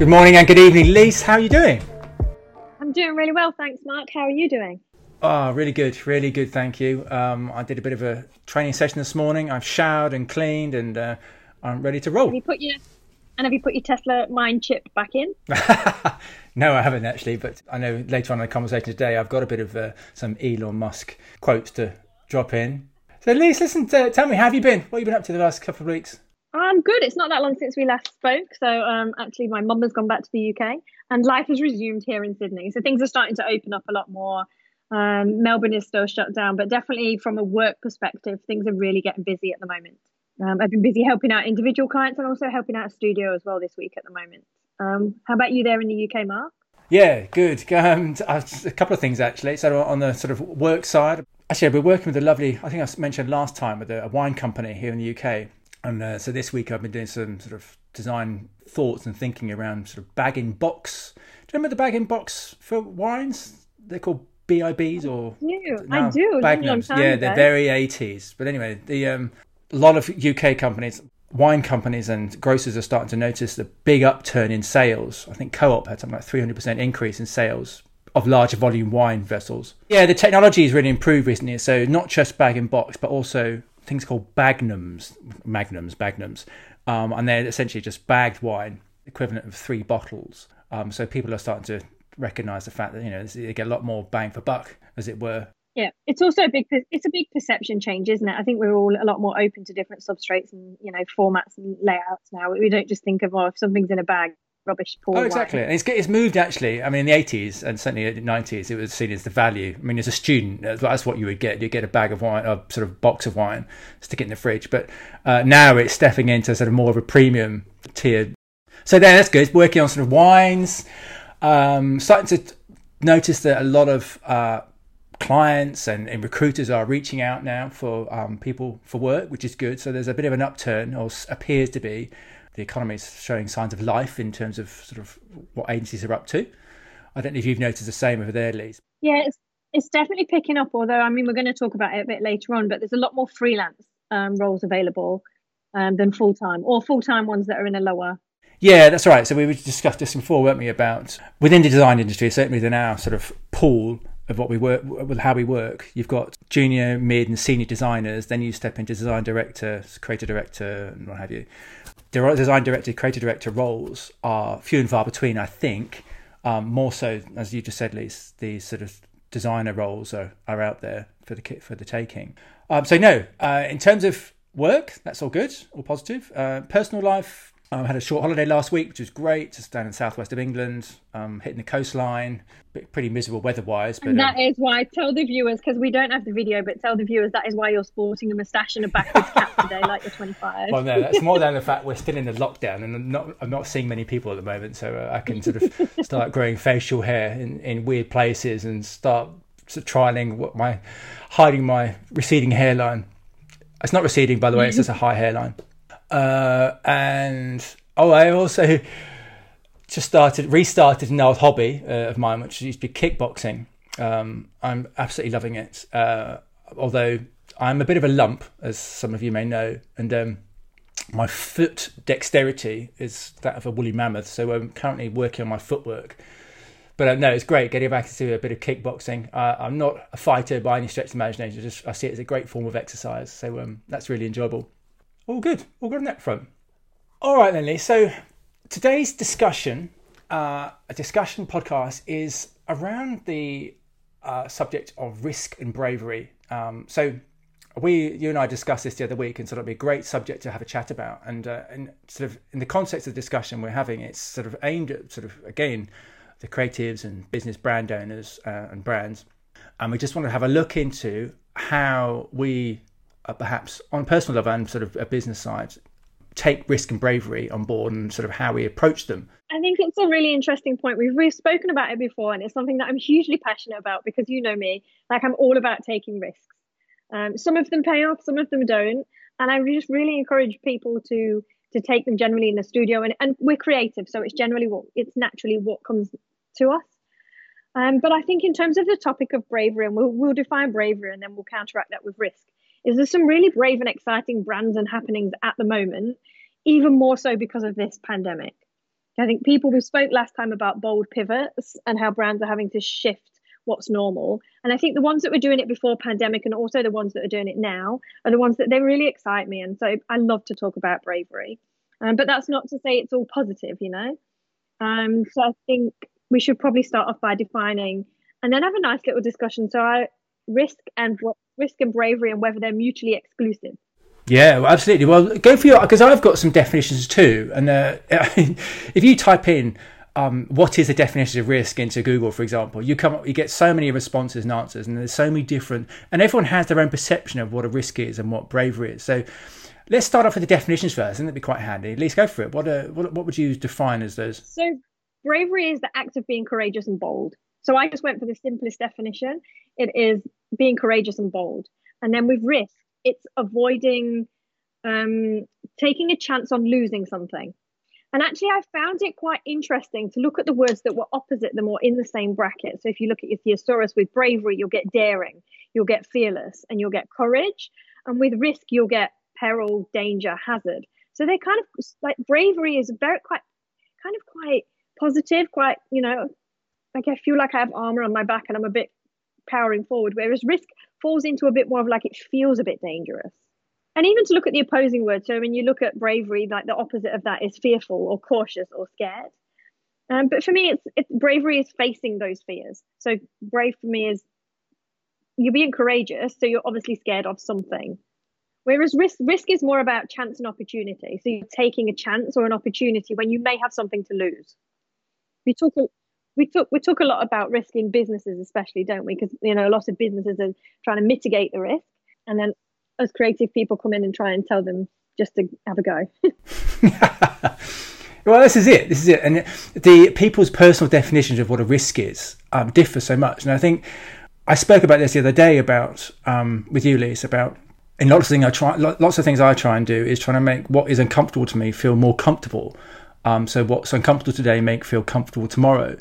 Good morning and good evening, Lise. How are you doing? I'm doing really well, thanks, Mark. How are you doing? Oh, really good, really good. Thank you. Um, I did a bit of a training session this morning. I've showered and cleaned, and uh, I'm ready to roll. Have you put your and have you put your Tesla mind chip back in? no, I haven't actually, but I know later on in the conversation today, I've got a bit of uh, some Elon Musk quotes to drop in. So, Lise, listen, to, tell me, how have you been? What have you been up to the last couple of weeks? I'm good. It's not that long since we last spoke. So, um, actually, my mum has gone back to the UK and life has resumed here in Sydney. So, things are starting to open up a lot more. Um, Melbourne is still shut down, but definitely from a work perspective, things are really getting busy at the moment. Um, I've been busy helping out individual clients and also helping out a studio as well this week at the moment. Um, how about you there in the UK, Mark? Yeah, good. Um, a couple of things actually. So on the sort of work side, actually, been working with a lovely. I think I mentioned last time with a, wine company here in the UK, and uh, so this week I've been doing some sort of design thoughts and thinking around sort of bag in box. Do you remember the bag in box for wines? They're called BIBs or I do. I do. Yeah, they're very 80s. But anyway, the um, a lot of UK companies, wine companies and grocers are starting to notice the big upturn in sales. I think Co-op had something like 300% increase in sales of larger volume wine vessels. Yeah, the technology has really improved recently. So not just bag and box, but also things called bagnums, magnums, bagnums, um, and they're essentially just bagged wine, equivalent of three bottles. Um, so people are starting to recognise the fact that you know they get a lot more bang for buck, as it were, yeah, it's also a big it's a big perception change, isn't it? I think we're all a lot more open to different substrates and you know formats and layouts now. We don't just think of oh if something's in a bag, rubbish poor. Oh, exactly. And it's it's moved actually. I mean, in the eighties and certainly in the nineties, it was seen as the value. I mean, as a student, that's what you would get. You get a bag of wine, a sort of box of wine, stick it in the fridge. But uh, now it's stepping into sort of more of a premium tier. So then that's good. It's working on sort of wines. Um, starting to notice that a lot of uh, clients and, and, recruiters are reaching out now for um, people for work, which is good. So there's a bit of an upturn, or appears to be. The economy is showing signs of life in terms of sort of what agencies are up to. I don't know if you've noticed the same over there, Lise. Yeah, it's, it's definitely picking up. Although I mean, we're going to talk about it a bit later on, but there's a lot more freelance um, roles available um, than full time, or full time ones that are in a lower yeah, that's right. So we discussed this before, weren't we? About within the design industry, certainly within our sort of pool of what we work with how we work. You've got junior, mid, and senior designers. Then you step into design director, creative director, and what have you. Design director, creative director roles are few and far between. I think um, more so, as you just said, Lise, these sort of designer roles are, are out there for the for the taking. Um, so no, uh, in terms of work, that's all good, all positive. Uh, personal life, um, had a short holiday last week, which was great, just down in the southwest of England, um, hitting the coastline. Pretty miserable weather-wise, but and that um, is why. Tell the viewers because we don't have the video, but tell the viewers that is why you're sporting a moustache and a backwards cap today, like you're 25. Well, no, that's more than the fact we're still in the lockdown, and I'm not I'm not seeing many people at the moment, so uh, I can sort of start growing facial hair in, in weird places and start sort of trialing what my hiding my receding hairline. It's not receding, by the way; it's just a high hairline. Uh, and oh, I also just started, restarted an old hobby uh, of mine, which used to be kickboxing. Um, I'm absolutely loving it. Uh, although I'm a bit of a lump, as some of you may know, and um, my foot dexterity is that of a woolly mammoth. So I'm currently working on my footwork. But uh, no, it's great getting back into a bit of kickboxing. Uh, I'm not a fighter by any stretch of the imagination. I just I see it as a great form of exercise. So um, that's really enjoyable. All good. All good on that front. All right, then, Lee. So today's discussion, uh, a discussion podcast, is around the uh, subject of risk and bravery. Um, so we, you and I discussed this the other week, and sort of be a great subject to have a chat about. And, uh, and sort of in the context of the discussion we're having, it's sort of aimed at sort of again the creatives and business brand owners uh, and brands. And we just want to have a look into how we uh, perhaps on a personal level and sort of a business side, take risk and bravery on board and sort of how we approach them? I think it's a really interesting point. We've we've spoken about it before, and it's something that I'm hugely passionate about because you know me, like I'm all about taking risks. Um, some of them pay off, some of them don't, and I just really encourage people to to take them generally in the studio. And, and we're creative, so it's generally what it's naturally what comes to us. Um, but I think in terms of the topic of bravery, and we'll, we'll define bravery, and then we'll counteract that with risk is there's some really brave and exciting brands and happenings at the moment, even more so because of this pandemic. I think people we spoke last time about bold pivots and how brands are having to shift what's normal. And I think the ones that were doing it before pandemic and also the ones that are doing it now are the ones that they really excite me. And so I love to talk about bravery. Um, but that's not to say it's all positive, you know. Um, so I think we should probably start off by defining and then have a nice little discussion. So I risk and risk and bravery and whether they're mutually exclusive. Yeah, well, absolutely. Well, go for your because I've got some definitions too. And uh, if you type in um, what is the definition of risk into Google, for example, you come up, you get so many responses and answers, and there's so many different, and everyone has their own perception of what a risk is and what bravery is. So let's start off with the definitions first, and that'd be quite handy. At least go for it. What, uh, what what would you define as those? So bravery is the act of being courageous and bold. So I just went for the simplest definition. It is being courageous and bold, and then with risk, it's avoiding um, taking a chance on losing something. And actually, I found it quite interesting to look at the words that were opposite them or in the same bracket. So if you look at your thesaurus with bravery, you'll get daring, you'll get fearless, and you'll get courage. And with risk, you'll get peril, danger, hazard. So they're kind of like bravery is very quite kind of quite positive, quite, you know, like I feel like I have armor on my back and I'm a bit powering forward, whereas risk falls into a bit more of like it feels a bit dangerous. And even to look at the opposing word so when you look at bravery like the opposite of that is fearful or cautious or scared. Um, but for me it's, bravery is facing those fears. So brave for me is you're being courageous so you're obviously scared of something. Whereas risk risk is more about chance and opportunity. So you're taking a chance or an opportunity when you may have something to lose. We talk we talk we talk a lot about risk in businesses especially don't we because you know a lot of businesses are trying to mitigate the risk and then as creative people come in and try and tell them just to have a go. well, this is it. This is it. And the people's personal definitions of what a risk is um, differ so much. And I think I spoke about this the other day about um, with you, Lise, about in lots of things I try, lots of things I try and do is trying to make what is uncomfortable to me feel more comfortable. Um, so what's uncomfortable today make feel comfortable tomorrow.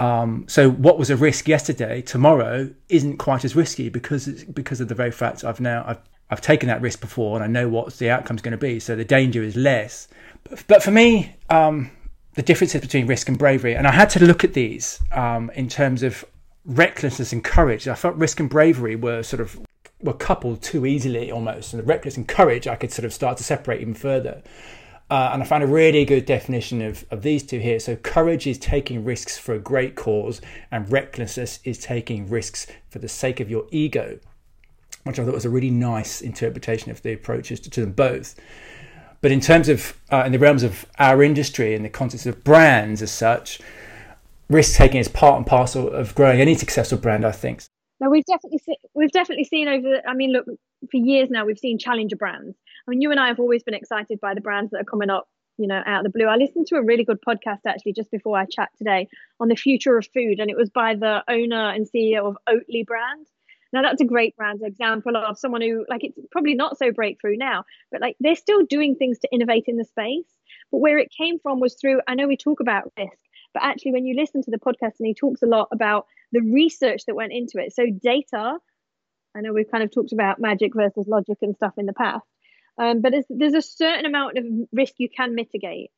Um, so what was a risk yesterday, tomorrow isn't quite as risky because because of the very fact I've now I've I've taken that risk before and I know what the outcome's going to be. So the danger is less. But, but for me, um, the differences between risk and bravery, and I had to look at these um, in terms of recklessness and courage. I felt risk and bravery were sort of were coupled too easily almost, and the reckless and courage I could sort of start to separate even further. Uh, and I found a really good definition of, of these two here. So, courage is taking risks for a great cause, and recklessness is taking risks for the sake of your ego which I thought was a really nice interpretation of the approaches to, to them both. But in terms of, uh, in the realms of our industry and the context of brands as such, risk taking is part and parcel of growing any successful brand, I think. No, we've definitely we've definitely seen over. I mean, look, for years now, we've seen challenger brands. I mean, you and I have always been excited by the brands that are coming up, you know, out of the blue. I listened to a really good podcast actually just before I chat today on the future of food, and it was by the owner and CEO of Oatly brand. Now that's a great brand example of someone who like it's probably not so breakthrough now, but like they're still doing things to innovate in the space. But where it came from was through I know we talk about risk, but actually when you listen to the podcast and he talks a lot about the research that went into it. So data, I know we've kind of talked about magic versus logic and stuff in the past. Um, but there's, there's a certain amount of risk you can mitigate,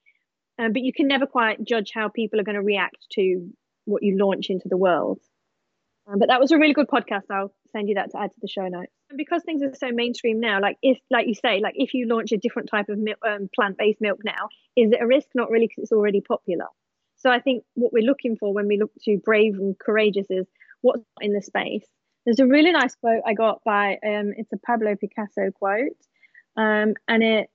um, but you can never quite judge how people are going to react to what you launch into the world. Um, but that was a really good podcast. I'll send you that to add to the show notes. And because things are so mainstream now, like if, like you say, like if you launch a different type of um, plant-based milk now, is it a risk? Not really, because it's already popular. So I think what we're looking for when we look to brave and courageous is what's in the space. There's a really nice quote I got by um, it's a Pablo Picasso quote, um, and it's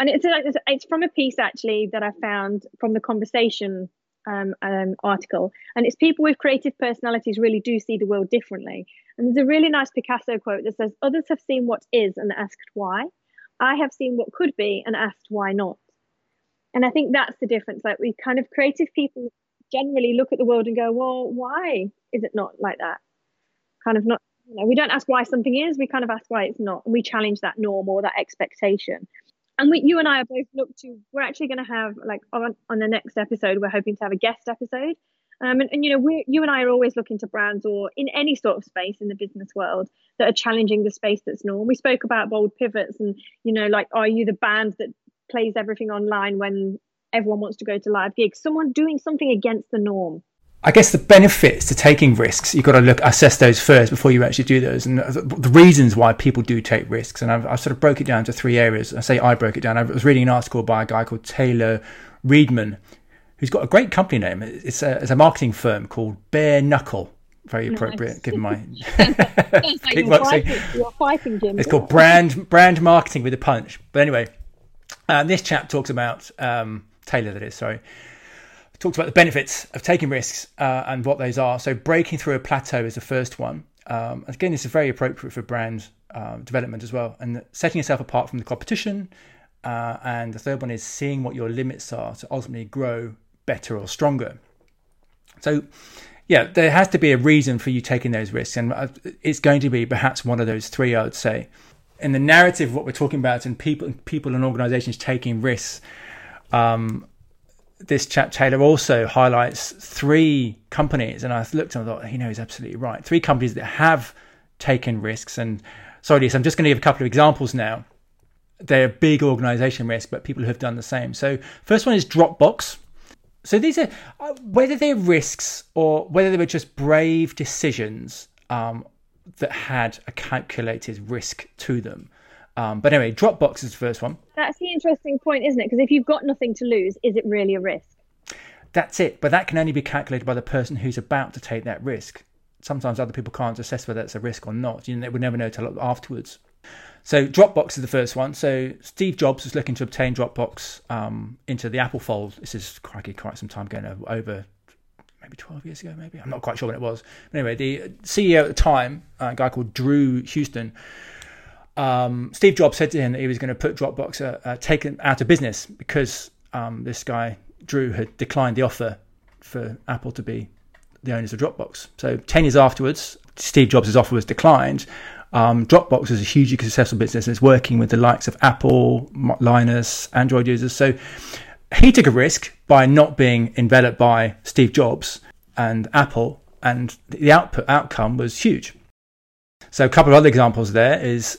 and it's like it's from a piece actually that I found from the conversation um, um, article, and it's people with creative personalities really do see the world differently. And there's a really nice Picasso quote that says, "Others have seen what is and asked why. I have seen what could be and asked why not." And I think that's the difference. Like we kind of creative people generally look at the world and go, "Well, why is it not like that?" Kind of not. You know, we don't ask why something is. We kind of ask why it's not, and we challenge that norm or that expectation and we, you and I are both looked to. We're actually going to have like on on the next episode. We're hoping to have a guest episode. Um, and, and you know, we you and I are always looking to brands or in any sort of space in the business world that are challenging the space that's normal. We spoke about bold pivots and you know, like, are you the band that plays everything online when everyone wants to go to live gigs. Someone doing something against the norm. I guess the benefits to taking risks, you've got to look assess those first before you actually do those, and the reasons why people do take risks. And I've, I've sort of broke it down to three areas. I say I broke it down. I was reading an article by a guy called Taylor Reedman, who's got a great company name. It's a, it's a marketing firm called Bare Knuckle. Very appropriate, nice. given my kickboxing. fighting, Jim. It's called brand brand marketing with a punch. But anyway, um, this chap talks about um, Taylor. That is sorry talks about the benefits of taking risks uh, and what those are. So breaking through a plateau is the first one. Um, again, this is very appropriate for brand uh, development as well, and setting yourself apart from the competition. Uh, and the third one is seeing what your limits are to ultimately grow better or stronger. So, yeah, there has to be a reason for you taking those risks, and uh, it's going to be perhaps one of those three. I would say, in the narrative, what we're talking about, and people, people and organisations taking risks. Um, this chap Taylor also highlights three companies, and I looked and I thought, he knows absolutely right. Three companies that have taken risks. And sorry, I'm just going to give a couple of examples now. They're big organization risks, but people who have done the same. So, first one is Dropbox. So, these are uh, whether they're risks or whether they were just brave decisions um, that had a calculated risk to them. Um, but anyway, Dropbox is the first one. That's the interesting point, isn't it? Because if you've got nothing to lose, is it really a risk? That's it. But that can only be calculated by the person who's about to take that risk. Sometimes other people can't assess whether it's a risk or not. You know, they would never know till afterwards. So Dropbox is the first one. So Steve Jobs was looking to obtain Dropbox um, into the Apple fold. This is quite quite some time ago, over maybe 12 years ago, maybe. I'm not quite sure when it was. But anyway, the CEO at the time, a guy called Drew Houston, um, Steve Jobs said to him that he was going to put Dropbox, uh, uh, out of business because um, this guy Drew had declined the offer for Apple to be the owners of Dropbox. So ten years afterwards, Steve Jobs' offer was declined. Um, Dropbox is a hugely successful business it's working with the likes of Apple, Linux, Android users. So he took a risk by not being enveloped by Steve Jobs and Apple, and the output outcome was huge. So a couple of other examples there is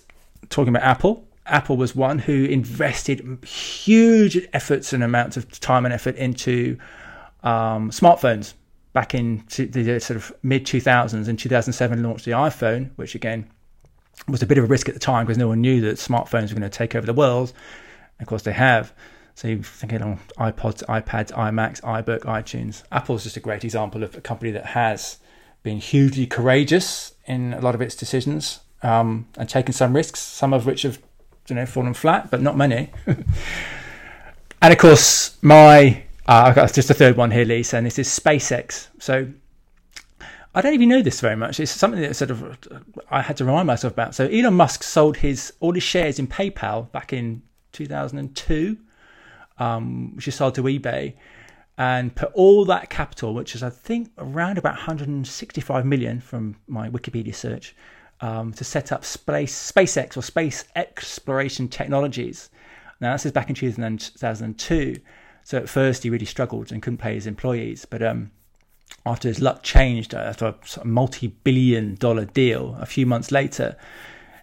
talking about Apple, Apple was one who invested huge efforts and amounts of time and effort into um, smartphones back in the sort of mid 2000s. In 2007, launched the iPhone, which again was a bit of a risk at the time because no one knew that smartphones were going to take over the world. Of course, they have. So you're thinking on iPods, iPads, iMacs, iBook, iTunes. Apple's just a great example of a company that has been hugely courageous in a lot of its decisions um, and taken some risks, some of which have you know fallen flat, but not many. and of course, my uh, I've got just a third one here, Lisa, and this is SpaceX. So I don't even know this very much. It's something that sort of I had to remind myself about. So Elon Musk sold his all his shares in PayPal back in 2002, um, which is sold to eBay, and put all that capital, which is I think around about 165 million from my Wikipedia search, um, to set up space, SpaceX or Space Exploration Technologies. Now, this is back in 2002. So at first, he really struggled and couldn't pay his employees. But um, after his luck changed, uh, after a multi billion dollar deal a few months later,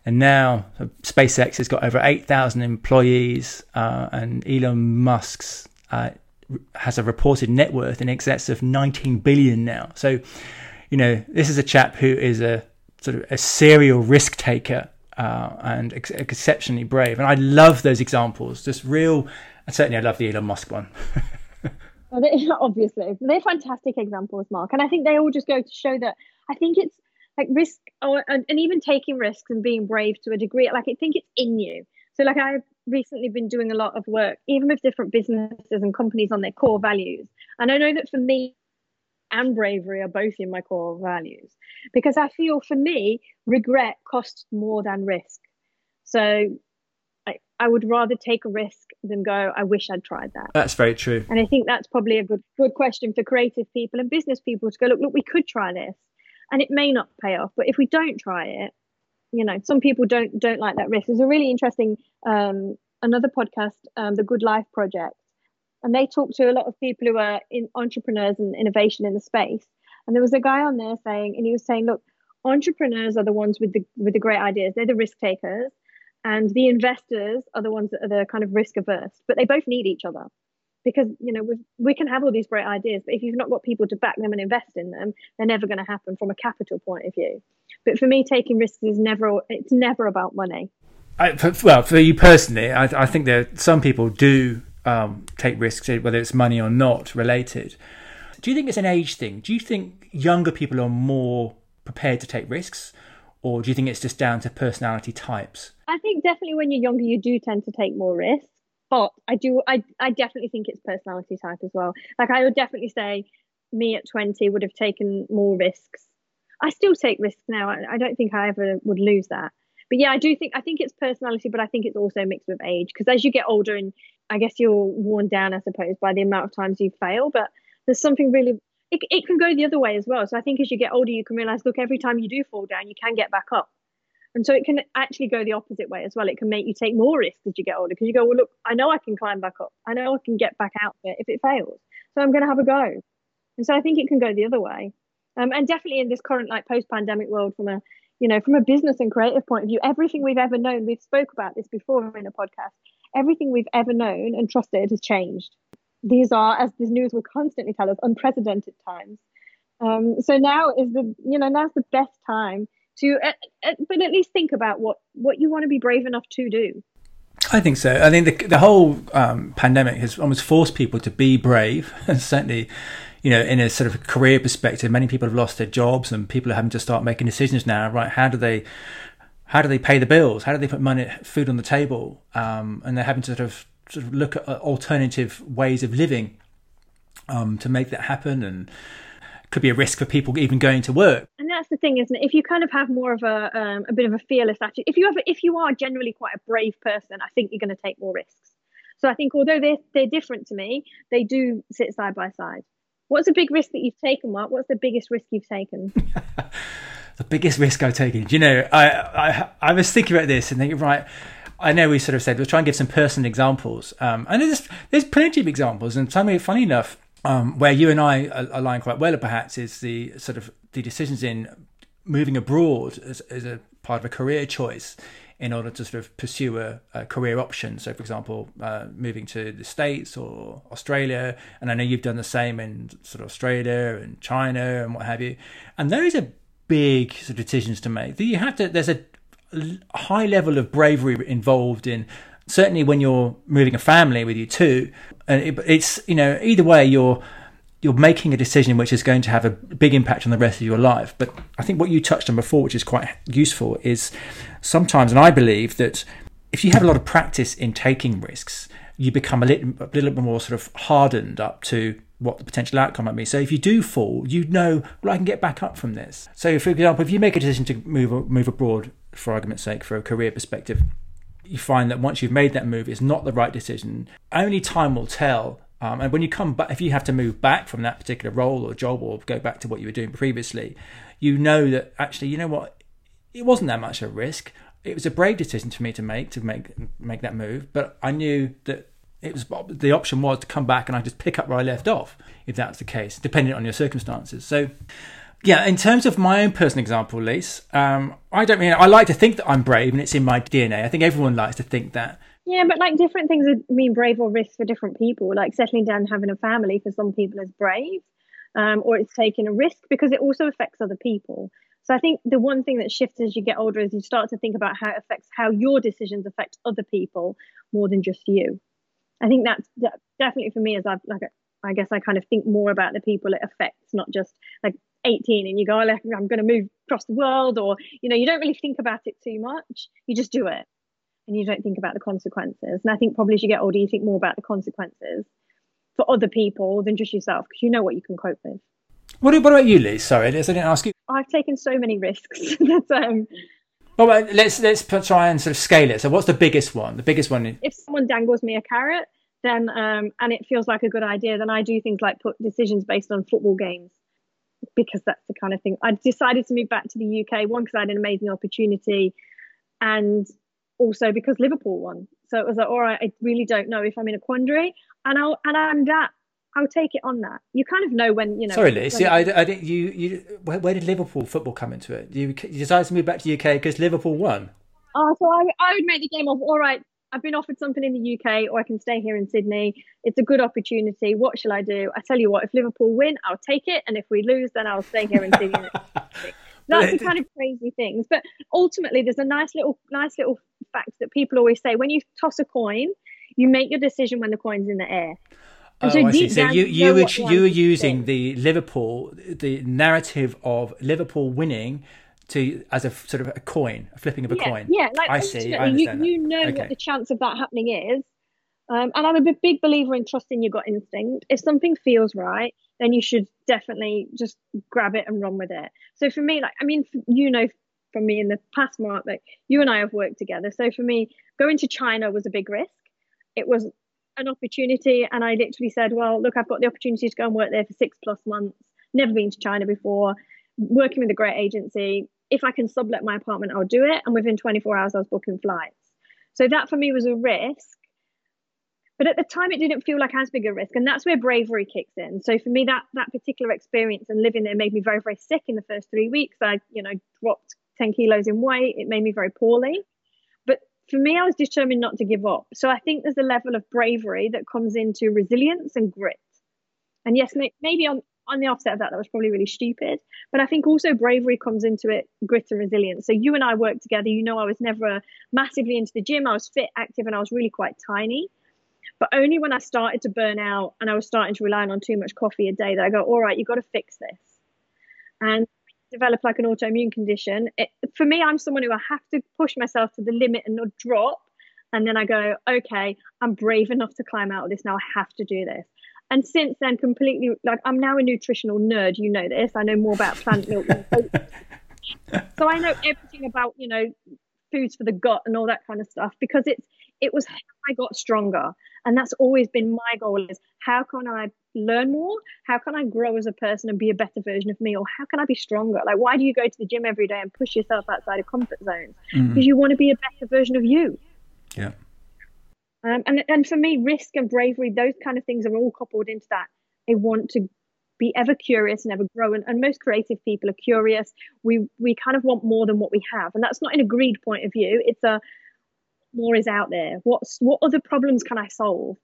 and now uh, SpaceX has got over 8,000 employees, uh, and Elon Musk's uh, has a reported net worth in excess of 19 billion now. So, you know, this is a chap who is a sort of a serial risk taker uh, and ex- exceptionally brave. And I love those examples. Just real. And certainly, I love the Elon Musk one. well, they, obviously, they're fantastic examples, Mark. And I think they all just go to show that I think it's like risk, or, and, and even taking risks and being brave to a degree. Like I think it's in you. So, like I've recently been doing a lot of work, even with different businesses and companies on their core values. And I know that for me, and bravery are both in my core values because I feel for me, regret costs more than risk. So I, I would rather take a risk than go, I wish I'd tried that. That's very true. And I think that's probably a good good question for creative people and business people to go, look, look, we could try this. And it may not pay off, but if we don't try it, you know, some people don't don't like that risk. There's a really interesting um, another podcast, um, the Good Life Project, and they talk to a lot of people who are in entrepreneurs and innovation in the space. And there was a guy on there saying, and he was saying, look, entrepreneurs are the ones with the with the great ideas. They're the risk takers, and the investors are the ones that are the kind of risk averse. But they both need each other because you know we can have all these great ideas, but if you've not got people to back them and invest in them, they're never going to happen from a capital point of view. But for me, taking risks is never it's never about money. I, well, for you personally, I, I think that some people do um, take risks, whether it's money or not related. Do you think it's an age thing? Do you think younger people are more prepared to take risks, or do you think it's just down to personality types? I think definitely when you're younger, you do tend to take more risks. But I do, I, I definitely think it's personality type as well. Like I would definitely say, me at 20 would have taken more risks. I still take risks now. I, I don't think I ever would lose that. But yeah, I do think I think it's personality, but I think it's also mixed with age because as you get older, and I guess you're worn down, I suppose, by the amount of times you fail. But there's something really it, it can go the other way as well. So I think as you get older, you can realize, look, every time you do fall down, you can get back up. And so it can actually go the opposite way as well. It can make you take more risks as you get older because you go, well, look, I know I can climb back up. I know I can get back out there if it fails. So I'm going to have a go. And so I think it can go the other way. Um, and definitely in this current like post-pandemic world, from a you know from a business and creative point of view, everything we've ever known, we've spoke about this before in a podcast. Everything we've ever known and trusted has changed these are, as the news will constantly tell us, unprecedented times. Um, so now is the you know now's the best time to, uh, uh, but at least think about what what you want to be brave enough to do. I think so. I think the the whole um, pandemic has almost forced people to be brave, and certainly, you know, in a sort of career perspective, many people have lost their jobs, and people are having to start making decisions now. Right? How do they how do they pay the bills? How do they put money, food on the table? Um, and they're having to sort of sort of look at uh, alternative ways of living um, to make that happen and could be a risk for people even going to work. And that's the thing, isn't it? If you kind of have more of a um, a bit of a fearless attitude, if you have, if you are generally quite a brave person, I think you're going to take more risks. So I think although they're they're different to me, they do sit side by side. What's a big risk that you've taken, Mark? What's the biggest risk you've taken? the biggest risk I've taken. Do you know, I, I I was thinking about this and thinking, right, I know we sort of said we'll try and give some personal examples, um, and there's there's plenty of examples. And something funny enough, um, where you and I align quite well, perhaps, is the sort of the decisions in moving abroad as, as a part of a career choice in order to sort of pursue a, a career option. So, for example, uh, moving to the States or Australia, and I know you've done the same in sort of Australia and China and what have you. And those are big sort of decisions to make. You have to. There's a high level of bravery involved in certainly when you're moving a family with you too and it, it's you know either way you're you're making a decision which is going to have a big impact on the rest of your life but i think what you touched on before which is quite useful is sometimes and i believe that if you have a lot of practice in taking risks you become a little, a little bit more sort of hardened up to what the potential outcome might be. So if you do fall, you know, well, I can get back up from this. So, for example, if you make a decision to move move abroad for argument's sake, for a career perspective, you find that once you've made that move, it's not the right decision. Only time will tell. Um, and when you come back, if you have to move back from that particular role or job or go back to what you were doing previously, you know that actually, you know what, it wasn't that much of a risk. It was a brave decision for me to make to make make that move, but I knew that it was the option was to come back and I just pick up where I left off, if that's the case, depending on your circumstances. So yeah, in terms of my own personal example, Lise, um, I don't mean I like to think that I'm brave and it's in my DNA. I think everyone likes to think that. Yeah, but like different things mean brave or risk for different people. Like settling down and having a family for some people is brave, um, or it's taking a risk because it also affects other people. So I think the one thing that shifts as you get older is you start to think about how it affects how your decisions affect other people more than just you. I think that's definitely for me as I've like I guess I kind of think more about the people it affects, not just like 18 and you go, like, I'm going to move across the world, or, you know, you don't really think about it too much. You just do it and you don't think about the consequences. And I think probably as you get older, you think more about the consequences for other people than just yourself because you know what you can cope with. What, what about you, Lee? Sorry, Liz, I didn't ask you. I've taken so many risks. That's, um, well, let's let's try and sort of scale it. So, what's the biggest one? The biggest one. If someone dangles me a carrot, then um, and it feels like a good idea, then I do things like put decisions based on football games because that's the kind of thing. I decided to move back to the UK, one, because I had an amazing opportunity, and also because Liverpool won. So it was like, all right, I really don't know if I'm in a quandary, and I'll and I'm that. I'll take it on that. You kind of know when you know. Sorry, Liz. Yeah, I, I didn't. You, you. Where, where, did Liverpool football come into it? You, you decided to move back to the UK because Liverpool won. Oh, so I, I would make the game of all right. I've been offered something in the UK or I can stay here in Sydney. It's a good opportunity. What shall I do? I tell you what, if Liverpool win, I'll take it. And if we lose, then I'll stay here in Sydney. That's the kind of crazy things. But ultimately, there's a nice little, nice little fact that people always say: when you toss a coin, you make your decision when the coin's in the air. Oh, so I see. So you you were you were using the Liverpool the narrative of Liverpool winning to as a sort of a coin, a flipping of a yeah, coin. Yeah, like I see. I you, you know okay. what the chance of that happening is. Um, and I'm a big believer in trusting your gut instinct. If something feels right, then you should definitely just grab it and run with it. So for me, like, I mean, you know, from me in the past, Mark, like you and I have worked together. So for me, going to China was a big risk. It was an opportunity, and I literally said, "Well, look, I've got the opportunity to go and work there for six plus months. Never been to China before. Working with a great agency, if I can sublet my apartment, I'll do it. And within 24 hours, I was booking flights. So that for me was a risk. But at the time, it didn't feel like as big a risk. And that's where bravery kicks in. So for me, that that particular experience and living there made me very, very sick in the first three weeks. I, you know, dropped 10 kilos in weight. It made me very poorly. For me, I was determined not to give up. So I think there's a level of bravery that comes into resilience and grit. And yes, maybe on, on the offset of that, that was probably really stupid. But I think also bravery comes into it, grit and resilience. So you and I worked together. You know, I was never massively into the gym. I was fit, active, and I was really quite tiny. But only when I started to burn out and I was starting to rely on too much coffee a day that I go, all right, you've got to fix this. And develop like an autoimmune condition. It, for me, I'm someone who I have to push myself to the limit and not drop. And then I go, okay, I'm brave enough to climb out of this now. I have to do this. And since then, completely like I'm now a nutritional nerd. You know this. I know more about plant milk. so I know everything about you know foods for the gut and all that kind of stuff because it's it was how I got stronger, and that's always been my goal: is how can I learn more? How can I grow as a person and be a better version of me? Or how can I be stronger? Like, why do you go to the gym every day and push yourself outside of comfort zones? Mm-hmm. Because you want to be a better version of you. Yeah. Um, and and for me, risk and bravery, those kind of things are all coupled into that. I want to be ever curious and ever grow. And, and most creative people are curious. We we kind of want more than what we have, and that's not in a greed point of view. It's a more is out there. What's what other problems can I solve?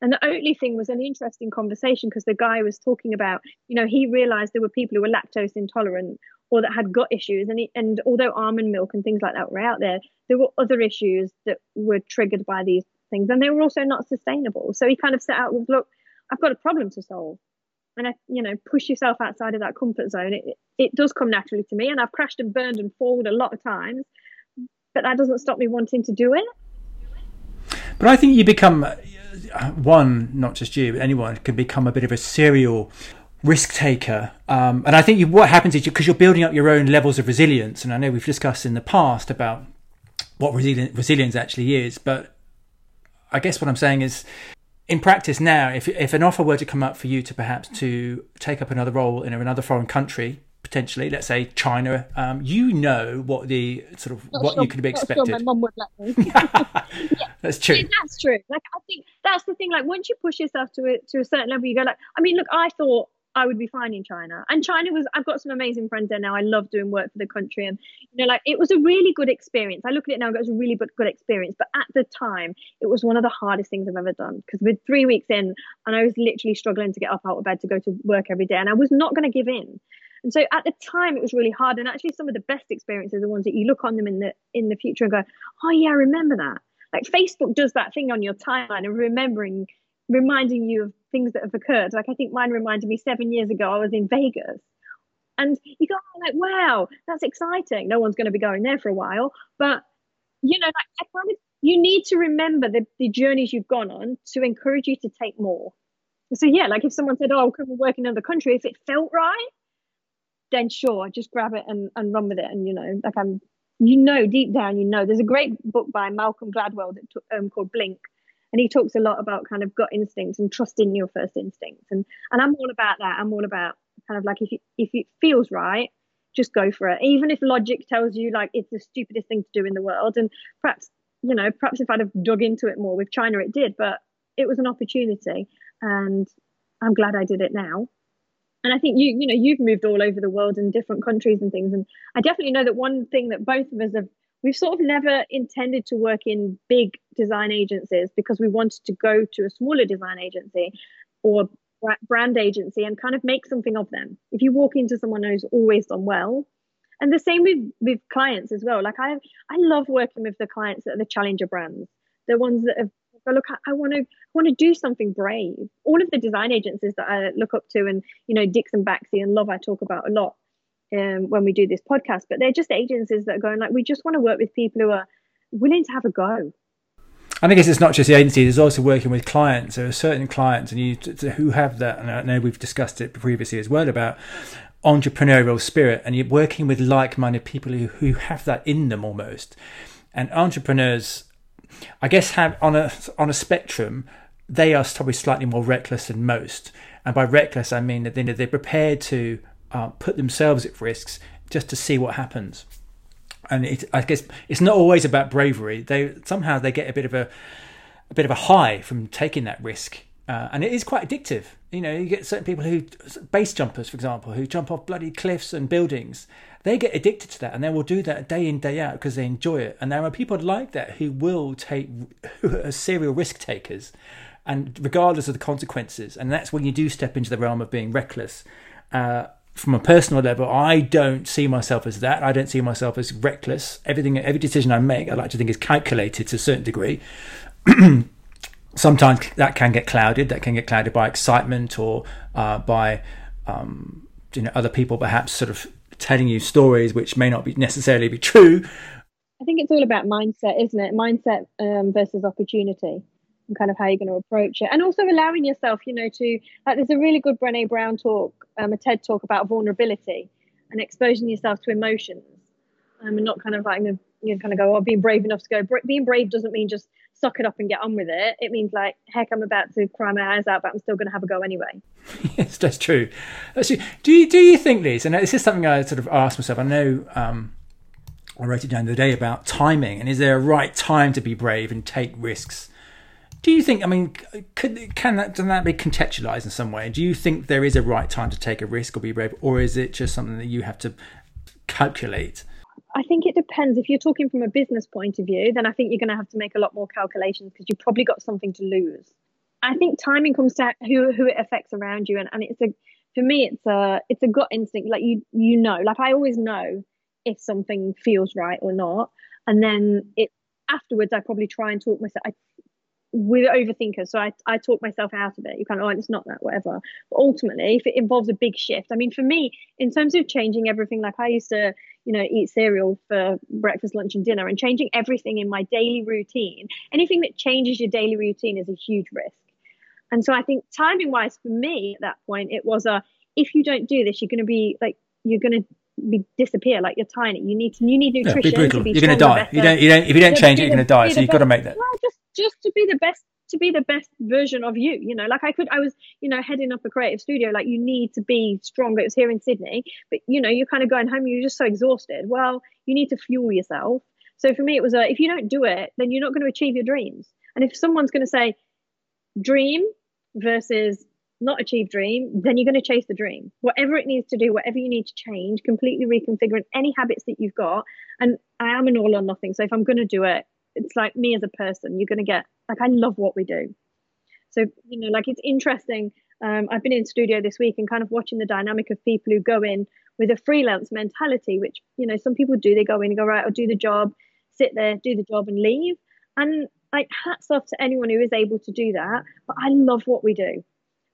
And the Oatly thing was an interesting conversation because the guy was talking about, you know, he realized there were people who were lactose intolerant or that had gut issues. And, he, and although almond milk and things like that were out there, there were other issues that were triggered by these things and they were also not sustainable so he kind of set out with look i've got a problem to solve and I, you know push yourself outside of that comfort zone it, it does come naturally to me and i've crashed and burned and fallen a lot of times but that doesn't stop me wanting to do it. But i think you become uh, one not just you but anyone can become a bit of a serial risk taker. Um, and i think you, what happens is because you, you're building up your own levels of resilience and i know we've discussed in the past about what resilient, resilience actually is but I guess what I'm saying is, in practice now, if if an offer were to come up for you to perhaps to take up another role in another foreign country, potentially, let's say China, um, you know what the sort of not what sure, you could be expected. Sure my mum would let me. yeah. That's true. Yeah, that's true. Like I think that's the thing. Like once you push yourself to a to a certain level, you go like. I mean, look, I thought I would be fine in China. And China was, I've got some amazing friends there now. I love doing work for the country. And, you know, like it was a really good experience. I look at it now, it was a really good, good experience. But at the time, it was one of the hardest things I've ever done because with three weeks in, and I was literally struggling to get up out of bed to go to work every day. And I was not going to give in. And so at the time, it was really hard. And actually, some of the best experiences are the ones that you look on them in the in the future and go, oh, yeah, I remember that. Like Facebook does that thing on your timeline of remembering reminding you of things that have occurred. Like I think mine reminded me seven years ago I was in Vegas. And you go oh, like, wow, that's exciting. No one's going to be going there for a while. But you know, like kind you need to remember the, the journeys you've gone on to encourage you to take more. So yeah, like if someone said, Oh, could we work in another country? If it felt right, then sure, just grab it and, and run with it. And you know, like I'm you know deep down you know there's a great book by malcolm gladwell that um, called blink. And he talks a lot about kind of gut instincts and trusting your first instincts. And and i'm all about that. I'm all about kind of like if you, if it feels right just go for it. Even if logic tells you like it's the stupidest thing to do in the world. And perhaps you know perhaps if i'd have dug into it more with china it did. But it was an opportunity. And i'm glad i did it now and i think you you know you've moved all over the world in different countries and things and i definitely know that one thing that both of us have we've sort of never intended to work in big design agencies because we wanted to go to a smaller design agency or brand agency and kind of make something of them. If you walk into someone who's always done well, and the same with with clients as well. Like I I love working with the clients that are the challenger brands, the ones that have look I want to want to do something brave. All of the design agencies that I look up to, and you know Dixon Baxi and Love, I talk about a lot um, when we do this podcast. But they're just agencies that are going like we just want to work with people who are willing to have a go. and I guess it's not just the agency; it's also working with clients. There are certain clients, and you who have that. And I know we've discussed it previously as well about entrepreneurial spirit, and you're working with like-minded people who who have that in them almost. And entrepreneurs, I guess, have on a on a spectrum, they are probably slightly more reckless than most. And by reckless, I mean that they're prepared to uh, put themselves at risks just to see what happens. And it, I guess it's not always about bravery. They somehow they get a bit of a a bit of a high from taking that risk, uh, and it is quite addictive. You know, you get certain people who base jumpers, for example, who jump off bloody cliffs and buildings. They get addicted to that, and they will do that day in day out because they enjoy it. And there are people like that who will take who are serial risk takers, and regardless of the consequences. And that's when you do step into the realm of being reckless. Uh, from a personal level, I don't see myself as that. I don't see myself as reckless. Everything, every decision I make, I like to think is calculated to a certain degree. Sometimes that can get clouded. That can get clouded by excitement or uh, by um, you know other people perhaps sort of telling you stories which may not be necessarily be true. I think it's all about mindset, isn't it? Mindset um, versus opportunity and kind of how you're going to approach it. And also allowing yourself, you know, to like there's a really good Brene Brown talk, um, a TED talk about vulnerability and exposing yourself to emotions. Um, and not kind of like you know, kind of go, oh, being brave enough to go. Being brave doesn't mean just suck it up and get on with it. It means like, heck, I'm about to cry my eyes out, but I'm still going to have a go anyway. yes, that's true. True. Do you do you think, Liz? And this is something I sort of asked myself. I know um, I wrote it down the other day about timing, and is there a right time to be brave and take risks? Do you think? I mean, could, can that can that be contextualized in some way? Do you think there is a right time to take a risk or be brave, or is it just something that you have to calculate? I think it depends. If you're talking from a business point of view, then I think you're going to have to make a lot more calculations because you've probably got something to lose. I think timing comes to who who it affects around you, and, and it's a for me it's a it's a gut instinct. Like you you know, like I always know if something feels right or not, and then it afterwards I probably try and talk myself. I we're overthinkers, so I, I talk myself out of it. You kind of oh, like it's not that, whatever. But ultimately, if it involves a big shift, I mean, for me, in terms of changing everything, like I used to, you know, eat cereal for breakfast, lunch, and dinner, and changing everything in my daily routine. Anything that changes your daily routine is a huge risk. And so I think timing wise, for me at that point, it was a if you don't do this, you're going to be like you're going to be disappear like you're tiny. You need to you need nutrition. Yeah, be you're going to die. You don't you don't if you don't change it, you're going to die. So you've got to make that. Well, just just to be the best to be the best version of you you know? Like i could i was you know heading up a creative studio like you need to be stronger it was here in sydney but you know you're kind of going home you're just so exhausted. Well you need to fuel yourself. So for me it was a if you don't do it then you're not going to achieve your dreams. And if someone's going to say dream versus not achieve dream then you're going to chase the dream. Whatever it needs to do whatever you need to change completely reconfigure any habits that you've got. And i am an all or nothing so if i'm going to do it it's like me as a person you're going to get like i love what we do so you know like it's interesting um, i've been in studio this week and kind of watching the dynamic of people who go in with a freelance mentality which you know some people do they go in and go right i'll do the job sit there do the job and leave and like hats off to anyone who is able to do that but i love what we do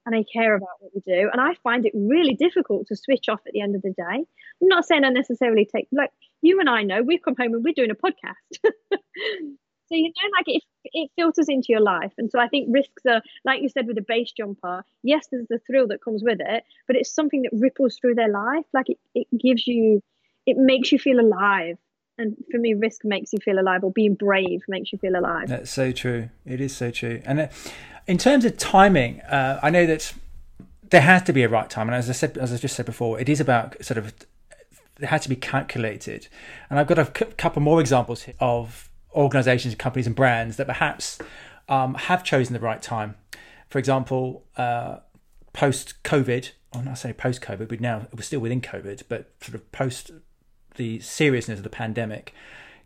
and I care about what we do. And I find it really difficult to switch off at the end of the day. I'm not saying I necessarily take, like, you and I know we've come home and we're doing a podcast. so, you know, like it, it filters into your life. And so I think risks are, like you said with the base jumper, yes, there's the thrill that comes with it, but it's something that ripples through their life. Like it, it gives you, it makes you feel alive. And for me, risk makes you feel alive, or being brave makes you feel alive. That's so true. It is so true. And uh, in terms of timing, uh, I know that there has to be a right time. And as I said, as I just said before, it is about sort of it had to be calculated. And I've got a c- couple more examples of organizations, companies, and brands that perhaps um, have chosen the right time. For example, uh, post COVID, or not say post COVID, but now we're still within COVID, but sort of post the seriousness of the pandemic,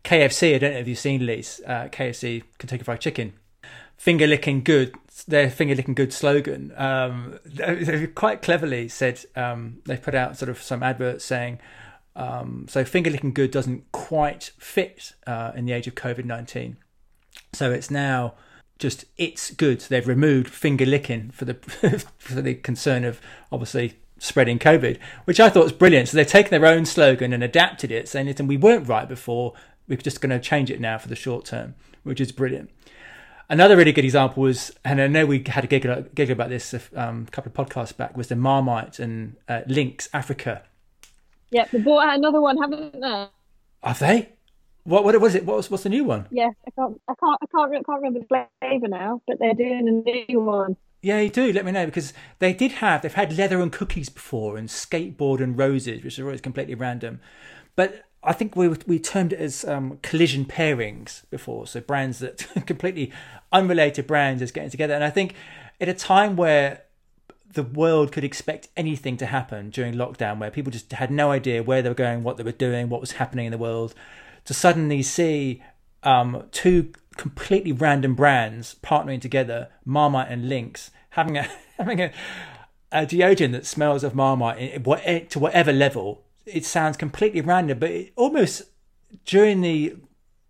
KFC, I don't know if you've seen Lise, uh, KFC, Kentucky Fried Chicken, finger licking good, their finger licking good slogan. Um, they quite cleverly said um, they put out sort of some adverts saying, um, so finger licking good doesn't quite fit uh, in the age of COVID 19. So it's now just it's good. They've removed finger licking for the for the concern of obviously spreading COVID, which I thought was brilliant. So they've taken their own slogan and adapted it, saying, "Listen, we weren't right before. We're just going to change it now for the short term," which is brilliant. Another really good example was, and I know we had a giggle, giggle about this a um, couple of podcasts back, was the Marmite and uh, Lynx Africa. Yeah, they bought out another one, haven't they? Have they? What what was it? What was what's the new one? Yes, I can't I can't I can't, I can't remember the flavour now, but they're doing a new one. Yeah, you do. Let me know because they did have they've had leather and cookies before and skateboard and roses, which are always completely random. But I think we we termed it as um, collision pairings before, so brands that completely unrelated brands is getting together. And I think at a time where the world could expect anything to happen during lockdown, where people just had no idea where they were going, what they were doing, what was happening in the world, to suddenly see um, two completely random brands partnering together, Marmite and Lynx, having a having a, a deodorant that smells of Marmite to whatever level. It sounds completely random, but it almost during the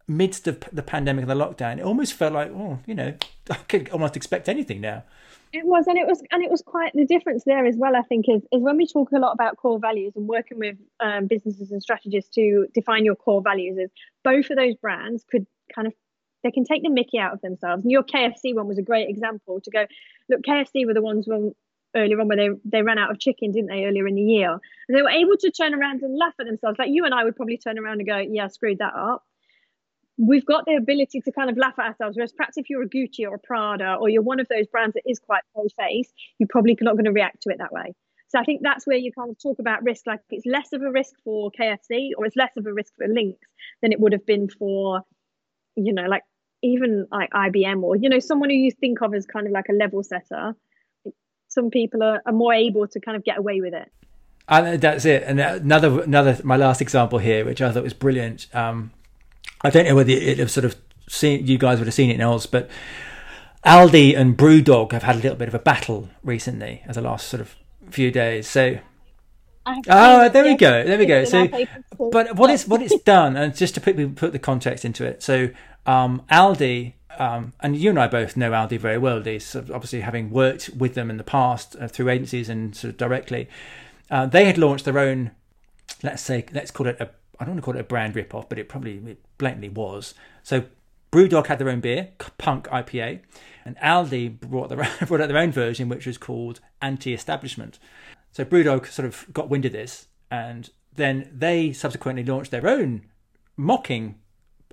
midst of the pandemic and the lockdown, it almost felt like, oh, you know, I could almost expect anything now. It was, and it was, and it was quite the difference there as well. I think is is when we talk a lot about core values and working with um, businesses and strategists to define your core values. Is both of those brands could kind of they can take the Mickey out of themselves. And your KFC one was a great example to go, look, KFC were the ones when earlier on where they they ran out of chicken, didn't they, earlier in the year? And they were able to turn around and laugh at themselves. Like you and I would probably turn around and go, Yeah, I screwed that up. We've got the ability to kind of laugh at ourselves. Whereas perhaps if you're a Gucci or a Prada or you're one of those brands that is quite pro face, you're probably not going to react to it that way. So I think that's where you kind of talk about risk. Like it's less of a risk for KFC or it's less of a risk for Lynx than it would have been for, you know, like even like IBM or you know someone who you think of as kind of like a level setter, some people are, are more able to kind of get away with it. And that's it. And another another my last example here, which I thought was brilliant. Um, I don't know whether it have sort of seen you guys would have seen it else, but Aldi and BrewDog have had a little bit of a battle recently as the last sort of few days. So Oh, there we go. There we go. So, but what it's what it's done, and just to put put the context into it. So, um, Aldi, um, and you and I both know Aldi very well. These obviously having worked with them in the past uh, through agencies and sort of directly, uh, they had launched their own. Let's say, let's call it a. I don't want to call it a brand rip-off, but it probably it blatantly was. So, BrewDog had their own beer, Punk IPA, and Aldi brought their brought out their own version, which was called Anti-Establishment. So, BrewDog sort of got wind of this, and then they subsequently launched their own mocking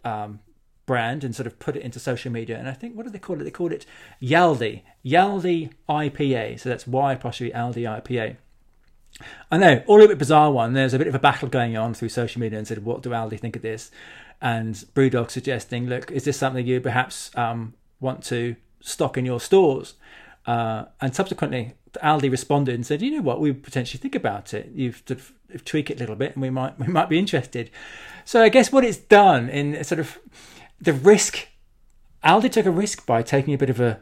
um, brand and sort of put it into social media. And I think, what do they call it? They called it Yaldi, Yaldi IPA. So that's Y apostrophe Aldi IPA. I know, all a bit bizarre one. There's a bit of a battle going on through social media and said, what do Aldi think of this? And Brewdog suggesting, look, is this something you perhaps um, want to stock in your stores? Uh, and subsequently, Aldi responded and said, "You know what? We potentially think about it. You've sort of tweak it a little bit, and we might we might be interested." So I guess what it's done in sort of the risk, Aldi took a risk by taking a bit of a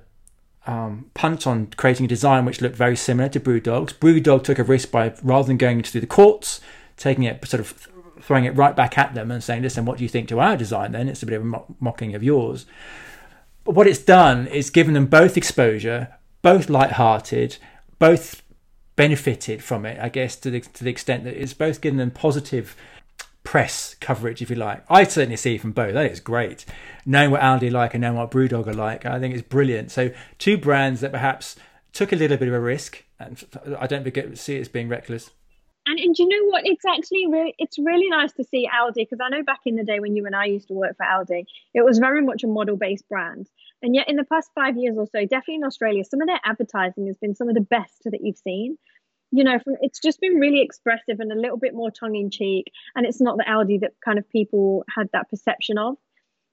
um, punt on creating a design which looked very similar to Brewdog's. Brewdog took a risk by rather than going to the courts, taking it sort of throwing it right back at them and saying, "Listen, what do you think to our design?" Then it's a bit of a mo- mocking of yours. But what it's done is given them both exposure, both light-hearted, both benefited from it. I guess to the to the extent that it's both given them positive press coverage, if you like. I certainly see from both. That is great. Knowing what Aldi like and knowing what Brewdog are like, I think it's brilliant. So two brands that perhaps took a little bit of a risk, and I don't see it as being reckless. And, and you know what? It's actually really it's really nice to see Aldi because I know back in the day when you and I used to work for Aldi, it was very much a model based brand. And yet in the past five years or so, definitely in Australia, some of their advertising has been some of the best that you've seen you know, from, it's just been really expressive and a little bit more tongue in cheek. And it's not the Aldi that kind of people had that perception of.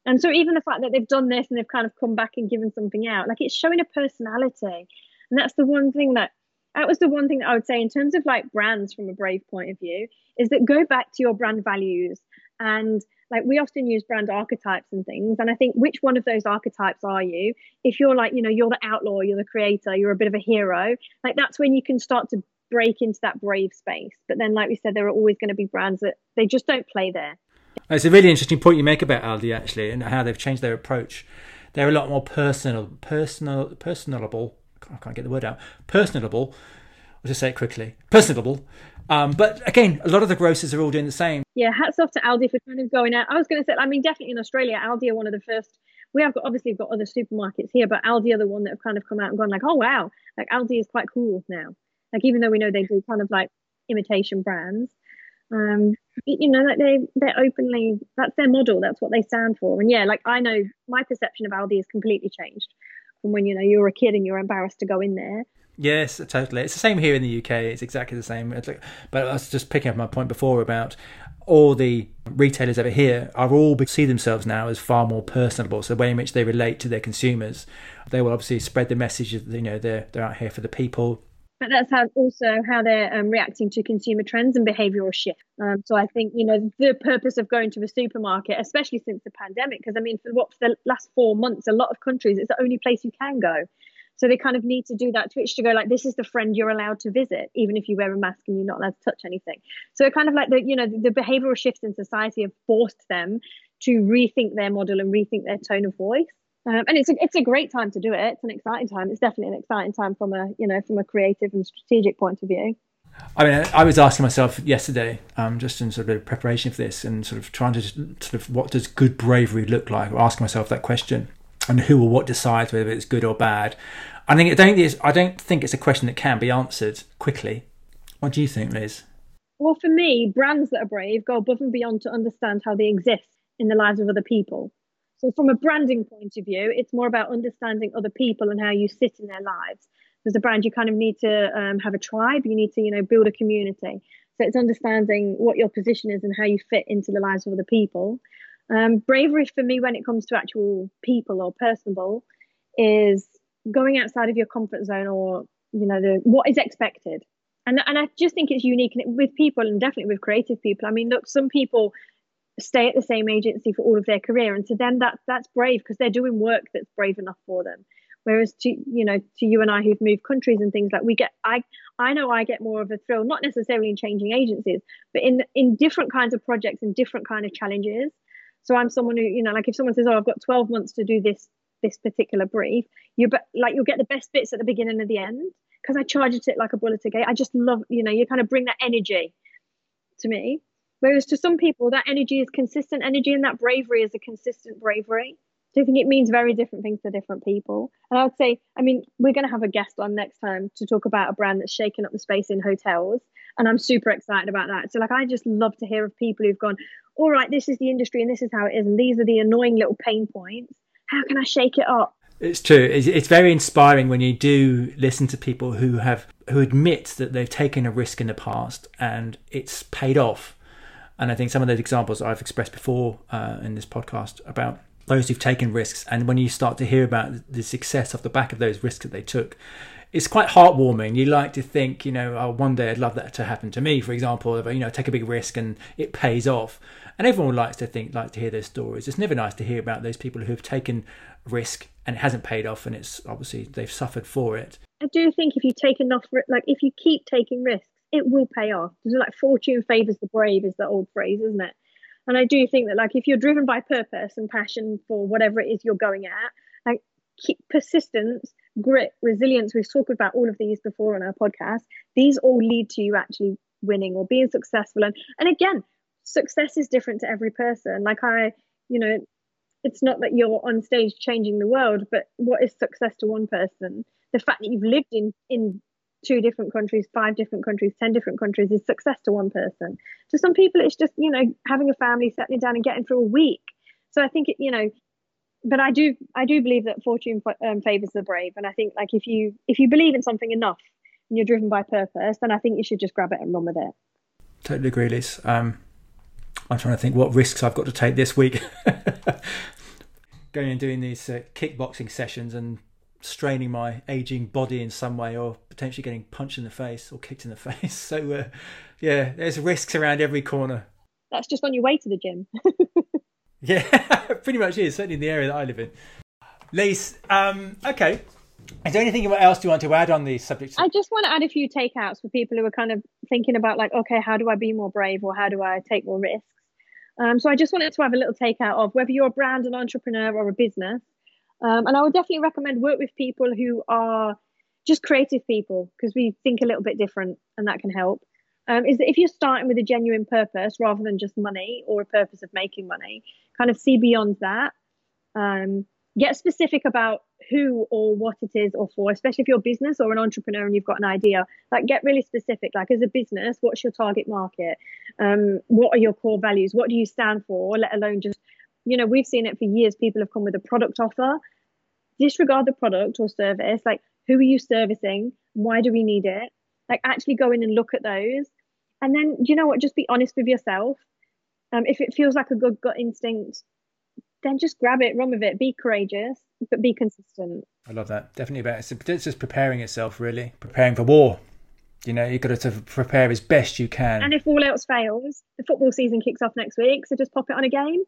And so even the fact that they've done this and they've kind of come back and given something out, like it's showing a personality. And that's the one thing that that was the one thing that I would say in terms of like brands from a brave point of view is that go back to your brand values and like we often use brand archetypes and things and i think which one of those archetypes are you if you're like you know you're the outlaw you're the creator you're a bit of a hero like that's when you can start to break into that brave space but then like we said there are always going to be brands that they just don't play there it's a really interesting point you make about aldi actually and how they've changed their approach they're a lot more personal personal personable i can't get the word out personable I'll just say it quickly personable um, but again, a lot of the grocers are all doing the same. Yeah, hats off to Aldi for kind of going out. I was going to say, I mean, definitely in Australia, Aldi are one of the first. We have got obviously got other supermarkets here, but Aldi are the one that have kind of come out and gone like, oh wow, like Aldi is quite cool now. Like even though we know they do kind of like imitation brands, um, you know, like they they're openly that's their model, that's what they stand for. And yeah, like I know my perception of Aldi has completely changed from when you know you're a kid and you're embarrassed to go in there Yes, totally. It's the same here in the UK. It's exactly the same. But I was just picking up my point before about all the retailers over here are all see themselves now as far more personable. So the way in which they relate to their consumers, they will obviously spread the message that you know they're they're out here for the people. But that's how also how they're um, reacting to consumer trends and behavioural shift. Um, so I think you know the purpose of going to the supermarket, especially since the pandemic, because I mean for what for the last four months, a lot of countries it's the only place you can go. So they kind of need to do that twitch to go like, this is the friend you're allowed to visit, even if you wear a mask and you're not allowed to touch anything. So kind of like the, you know, the, the behavioral shifts in society have forced them to rethink their model and rethink their tone of voice. Um, and it's a, it's a great time to do it. It's an exciting time. It's definitely an exciting time from a you know from a creative and strategic point of view. I mean, I was asking myself yesterday, um, just in sort of preparation for this, and sort of trying to sort of what does good bravery look like, or asking myself that question, and who or what decides whether it's good or bad. I think I don't think I don't think it's a question that can be answered quickly. What do you think, Liz? Well, for me, brands that are brave go above and beyond to understand how they exist in the lives of other people. So, from a branding point of view, it's more about understanding other people and how you sit in their lives. As a brand, you kind of need to um, have a tribe. You need to, you know, build a community. So it's understanding what your position is and how you fit into the lives of other people. Um, bravery for me, when it comes to actual people or personable, is going outside of your comfort zone or you know the what is expected and and i just think it's unique with people and definitely with creative people i mean look some people stay at the same agency for all of their career and to them that that's brave because they're doing work that's brave enough for them whereas to you know to you and i who've moved countries and things like we get i i know i get more of a thrill not necessarily in changing agencies but in in different kinds of projects and different kind of challenges so i'm someone who you know like if someone says oh i've got 12 months to do this this particular brief, you but like you'll get the best bits at the beginning and the end because I charge it like a bullet a gate. I just love, you know, you kind of bring that energy to me. Whereas to some people, that energy is consistent energy and that bravery is a consistent bravery. So I think it means very different things to different people. And I would say, I mean, we're going to have a guest on next time to talk about a brand that's shaken up the space in hotels. And I'm super excited about that. So, like, I just love to hear of people who've gone, all right, this is the industry and this is how it is. And these are the annoying little pain points how can I shake it up? It's true. It's, very inspiring when you do listen to people who have who admit that they've taken a risk in the past and it's paid off. And I think some of those examples I've expressed before uh, in this podcast about those who've taken risks, and when you start to hear about the success off the back of those risks that they took, it's quite heartwarming. You like to think, you know, oh, one day I'd love that to happen to me, for example, you know, take a big risk and it pays off. And everyone likes to think, like to hear those stories. It's never nice to hear about those people who've taken risk and it hasn't paid off, and it's obviously they've suffered for it. I do think if you take enough, like if you keep taking risks, it will pay off. It's like fortune favors the brave is the old phrase, isn't it? And I do think that like if you're driven by purpose and passion for whatever it is you're going at, like keep persistence, grit, resilience. We've talked about all of these before on our podcast. These all lead to you actually winning or being successful. And and again, success is different to every person. Like I, you know, it's not that you're on stage changing the world, but what is success to one person? The fact that you've lived in in two different countries, five different countries, ten different countries is success to one person. To some people, it's just you know having a family, settling down, and getting through a week. So I think it, you know, but I do I do believe that fortune um, favors the brave, and I think like if you if you believe in something enough and you're driven by purpose, then I think you should just grab it and run with it. Totally agree, Liz. Um, I'm trying to think what risks I've got to take this week. Going and doing these uh, kickboxing sessions and straining my aging body in some way, or potentially getting punched in the face or kicked in the face. So, uh, yeah, there's risks around every corner. That's just on your way to the gym. Yeah, pretty much is. Certainly in the area that I live in. Lise, um, okay. Is there anything else you want to add on the subject? I just want to add a few takeouts for people who are kind of thinking about like, okay, how do I be more brave or how do I take more risks? Um, so I just wanted to have a little takeout of whether you're a brand, an entrepreneur, or a business. Um, and I would definitely recommend work with people who are just creative people because we think a little bit different and that can help. Um, is that if you're starting with a genuine purpose rather than just money or a purpose of making money, kind of see beyond that. Um, get specific about who or what it is or for, especially if you're a business or an entrepreneur and you've got an idea. Like, get really specific. Like, as a business, what's your target market? Um, what are your core values? What do you stand for? Let alone just, you know, we've seen it for years. People have come with a product offer. Disregard the product or service. Like, who are you servicing? Why do we need it? Like, actually go in and look at those. And then, you know what? Just be honest with yourself. Um, if it feels like a good gut instinct, then just grab it, run with it, be courageous, but be consistent. I love that. Definitely about it. It's just preparing itself, really, preparing for war. You know, you've got to prepare as best you can. And if all else fails, the football season kicks off next week, so just pop it on a game.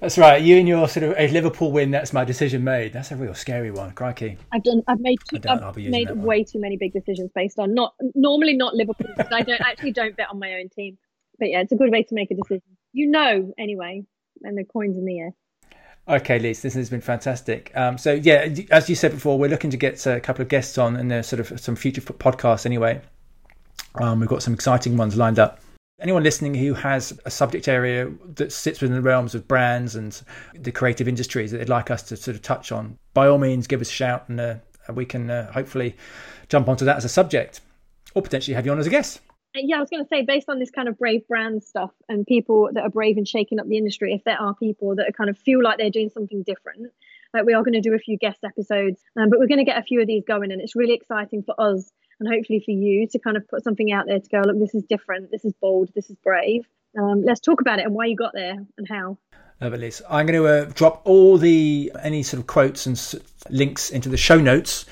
That's right. You and your sort of a Liverpool win. That's my decision made. That's a real scary one. Crikey. I've done. I've made. Too, I've made way too many big decisions based on not normally not Liverpool because I don't actually don't bet on my own team. But yeah, it's a good way to make a decision. You know, anyway, and the coins in the air. Okay, Liz, this has been fantastic. Um, so yeah, as you said before, we're looking to get a couple of guests on, and there's sort of some future podcasts anyway. Um, we've got some exciting ones lined up anyone listening who has a subject area that sits within the realms of brands and the creative industries that they'd like us to sort of touch on, by all means, give us a shout and uh, we can uh, hopefully jump onto that as a subject or potentially have you on as a guest. Yeah, I was going to say, based on this kind of brave brand stuff and people that are brave and shaking up the industry, if there are people that kind of feel like they're doing something different, like we are going to do a few guest episodes, um, but we're going to get a few of these going, and it's really exciting for us and hopefully for you to kind of put something out there to go, look, this is different, this is bold, this is brave. Um, let's talk about it and why you got there and how. Lovely. I'm going to uh, drop all the any sort of quotes and s- links into the show notes,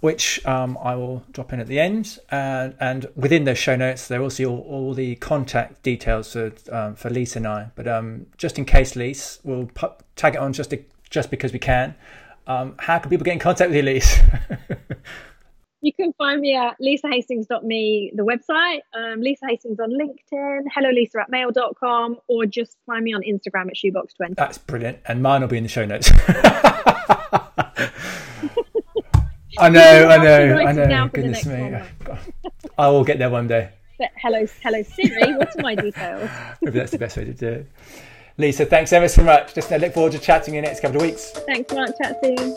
which um, I will drop in at the end. And, and within those show notes, there will see all, all the contact details for um, for Lisa and I. But um, just in case, Lisa, we'll put, tag it on just to, just because we can. Um, how can people get in contact with you, Lisa? You can find me at lisahastings.me, the website, um, Lisa Hastings on LinkedIn, hello lisa at mail.com, or just find me on Instagram at shoebox20. That's brilliant. And mine will be in the show notes. I know, I know, I know. Goodness me. I will get there one day. But hello, hello Siri, what are my details? Maybe that's the best way to do it. Lisa, thanks ever so much. Just I look forward to chatting in the next couple of weeks. Thanks a lot. Chat soon.